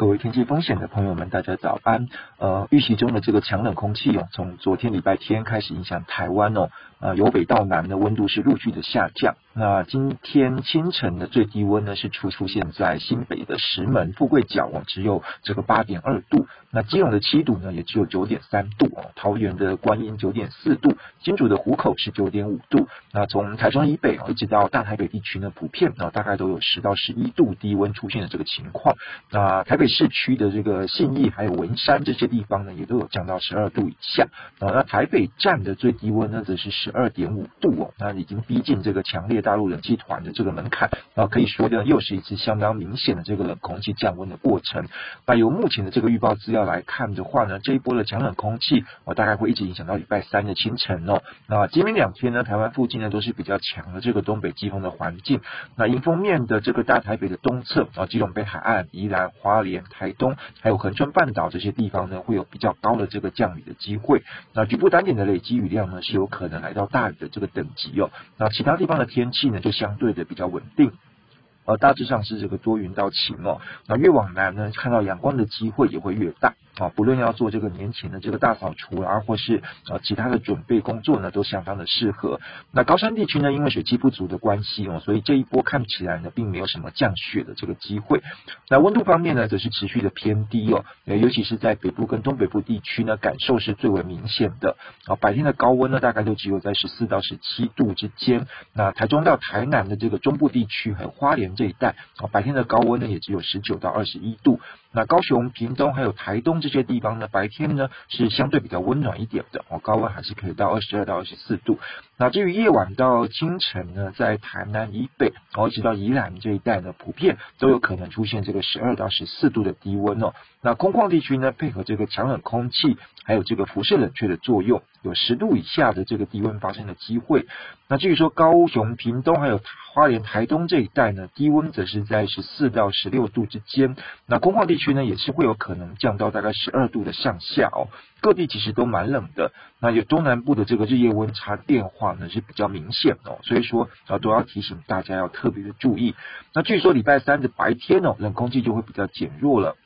各位天气风险的朋友们，大家早安。呃，预习中的这个强冷空气哦，从昨天礼拜天开始影响台湾哦。呃，由北到南的温度是陆续的下降。那今天清晨的最低温呢，是出出现在新北的石门、富贵角哦，只有这个八点二度。那基隆的七度呢，也只有九点三度哦。桃园的观音九点四度，新竹的湖口是九点五度。那从台中以北哦，一直到大台北地区呢，普遍啊大概都有十到十一度低温出现的这个情况。那台北市区的这个信义还有文山这些地方呢，也都有降到十二度以下。啊，那台北站的最低温呢，则是十。二点五度哦，那已经逼近这个强烈大陆冷气团的这个门槛啊，可以说呢，又是一次相当明显的这个冷空气降温的过程。那由目前的这个预报资料来看的话呢，这一波的强冷空气我大概会一直影响到礼拜三的清晨哦。那今明两天呢，台湾附近呢都是比较强的这个东北季风的环境。那迎风面的这个大台北的东侧啊，基隆北海岸、宜兰花莲、台东，还有恒春半岛这些地方呢，会有比较高的这个降雨的机会。那局部单点的累积雨量呢，是有可能来到。到大雨的这个等级哦，那其他地方的天气呢，就相对的比较稳定，呃，大致上是这个多云到晴哦，那越往南呢，看到阳光的机会也会越大。啊，不论要做这个年前的这个大扫除啊，或是啊其他的准备工作呢，都相当的适合。那高山地区呢，因为水汽不足的关系哦，所以这一波看起来呢，并没有什么降雪的这个机会。那温度方面呢，则是持续的偏低哦，尤其是在北部跟东北部地区呢，感受是最为明显的。啊，白天的高温呢，大概都只有在十四到十七度之间。那台中到台南的这个中部地区和花莲这一带，啊，白天的高温呢，也只有十九到二十一度。那高雄、屏东还有台东这些地方呢，白天呢是相对比较温暖一点的哦，高温还是可以到二十二到二十四度。那至于夜晚到清晨呢，在台南以北哦，一直到宜兰这一带呢，普遍都有可能出现这个十二到十四度的低温哦。那空旷地区呢，配合这个强冷空气，还有这个辐射冷却的作用，有十度以下的这个低温发生的机会。那至于说高雄、屏东还有花莲、台东这一带呢，低温则是在十四到十六度之间。那空旷地区呢，也是会有可能降到大概十二度的上下哦。各地其实都蛮冷的。那有东南部的这个日夜温差变化可能是比较明显哦，所以说啊都要提醒大家要特别的注意。那据说礼拜三的白天哦，冷空气就会比较减弱了。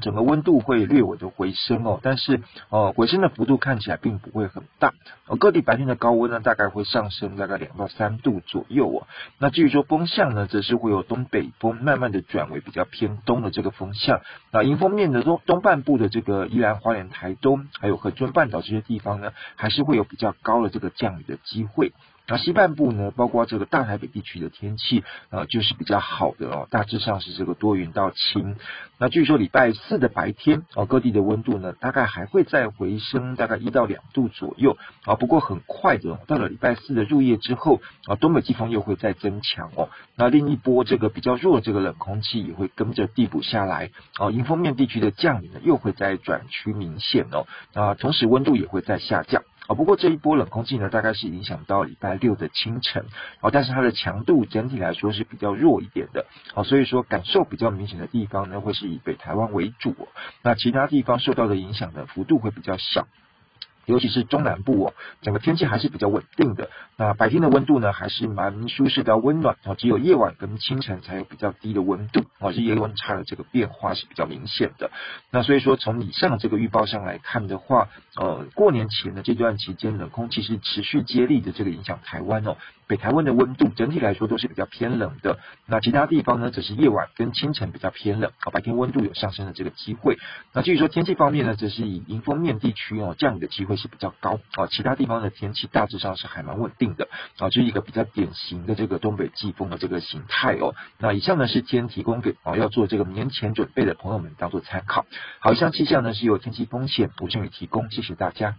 整个温度会略微的回升哦，但是呃回升的幅度看起来并不会很大。呃，各地白天的高温呢，大概会上升大概两到三度左右哦。那至于说风向呢，则是会有东北风慢慢的转为比较偏东的这个风向。那迎风面的东东半部的这个宜兰花莲台东，还有恒春半岛这些地方呢，还是会有比较高的这个降雨的机会。那西半部呢，包括这个大台北地区的天气，呃，就是比较好的哦，大致上是这个多云到晴。那据说礼拜四的白天，哦，各地的温度呢，大概还会再回升大概一到两度左右啊。不过很快的，到了礼拜四的入夜之后，啊，东北季风又会再增强哦。那另一波这个比较弱的这个冷空气也会跟着递补下来，哦，迎风面地区的降雨呢，又会再转趋明显哦。啊，同时温度也会再下降。啊，不过这一波冷空气呢，大概是影响到礼拜六的清晨，啊，但是它的强度整体来说是比较弱一点的，啊，所以说感受比较明显的地方呢，会是以北台湾为主，那其他地方受到的影响呢幅度会比较小。尤其是中南部哦，整个天气还是比较稳定的。那白天的温度呢，还是蛮舒适到温暖哦。只有夜晚跟清晨才有比较低的温度哦，日夜温差的这个变化是比较明显的。那所以说，从以上这个预报上来看的话，呃，过年前的这段期间，冷空气是持续接力的这个影响台湾哦。北台湾的温度整体来说都是比较偏冷的，那其他地方呢，则是夜晚跟清晨比较偏冷，啊，白天温度有上升的这个机会。那至于说天气方面呢，则是以迎风面地区哦，降雨的机会是比较高，啊，其他地方的天气大致上是还蛮稳定的，啊，就是一个比较典型的这个东北季风的这个形态哦。那以上呢是今天提供给啊要做这个年前准备的朋友们当做参考。好，以上气象呢是由天气风险吴正宇提供，谢谢大家。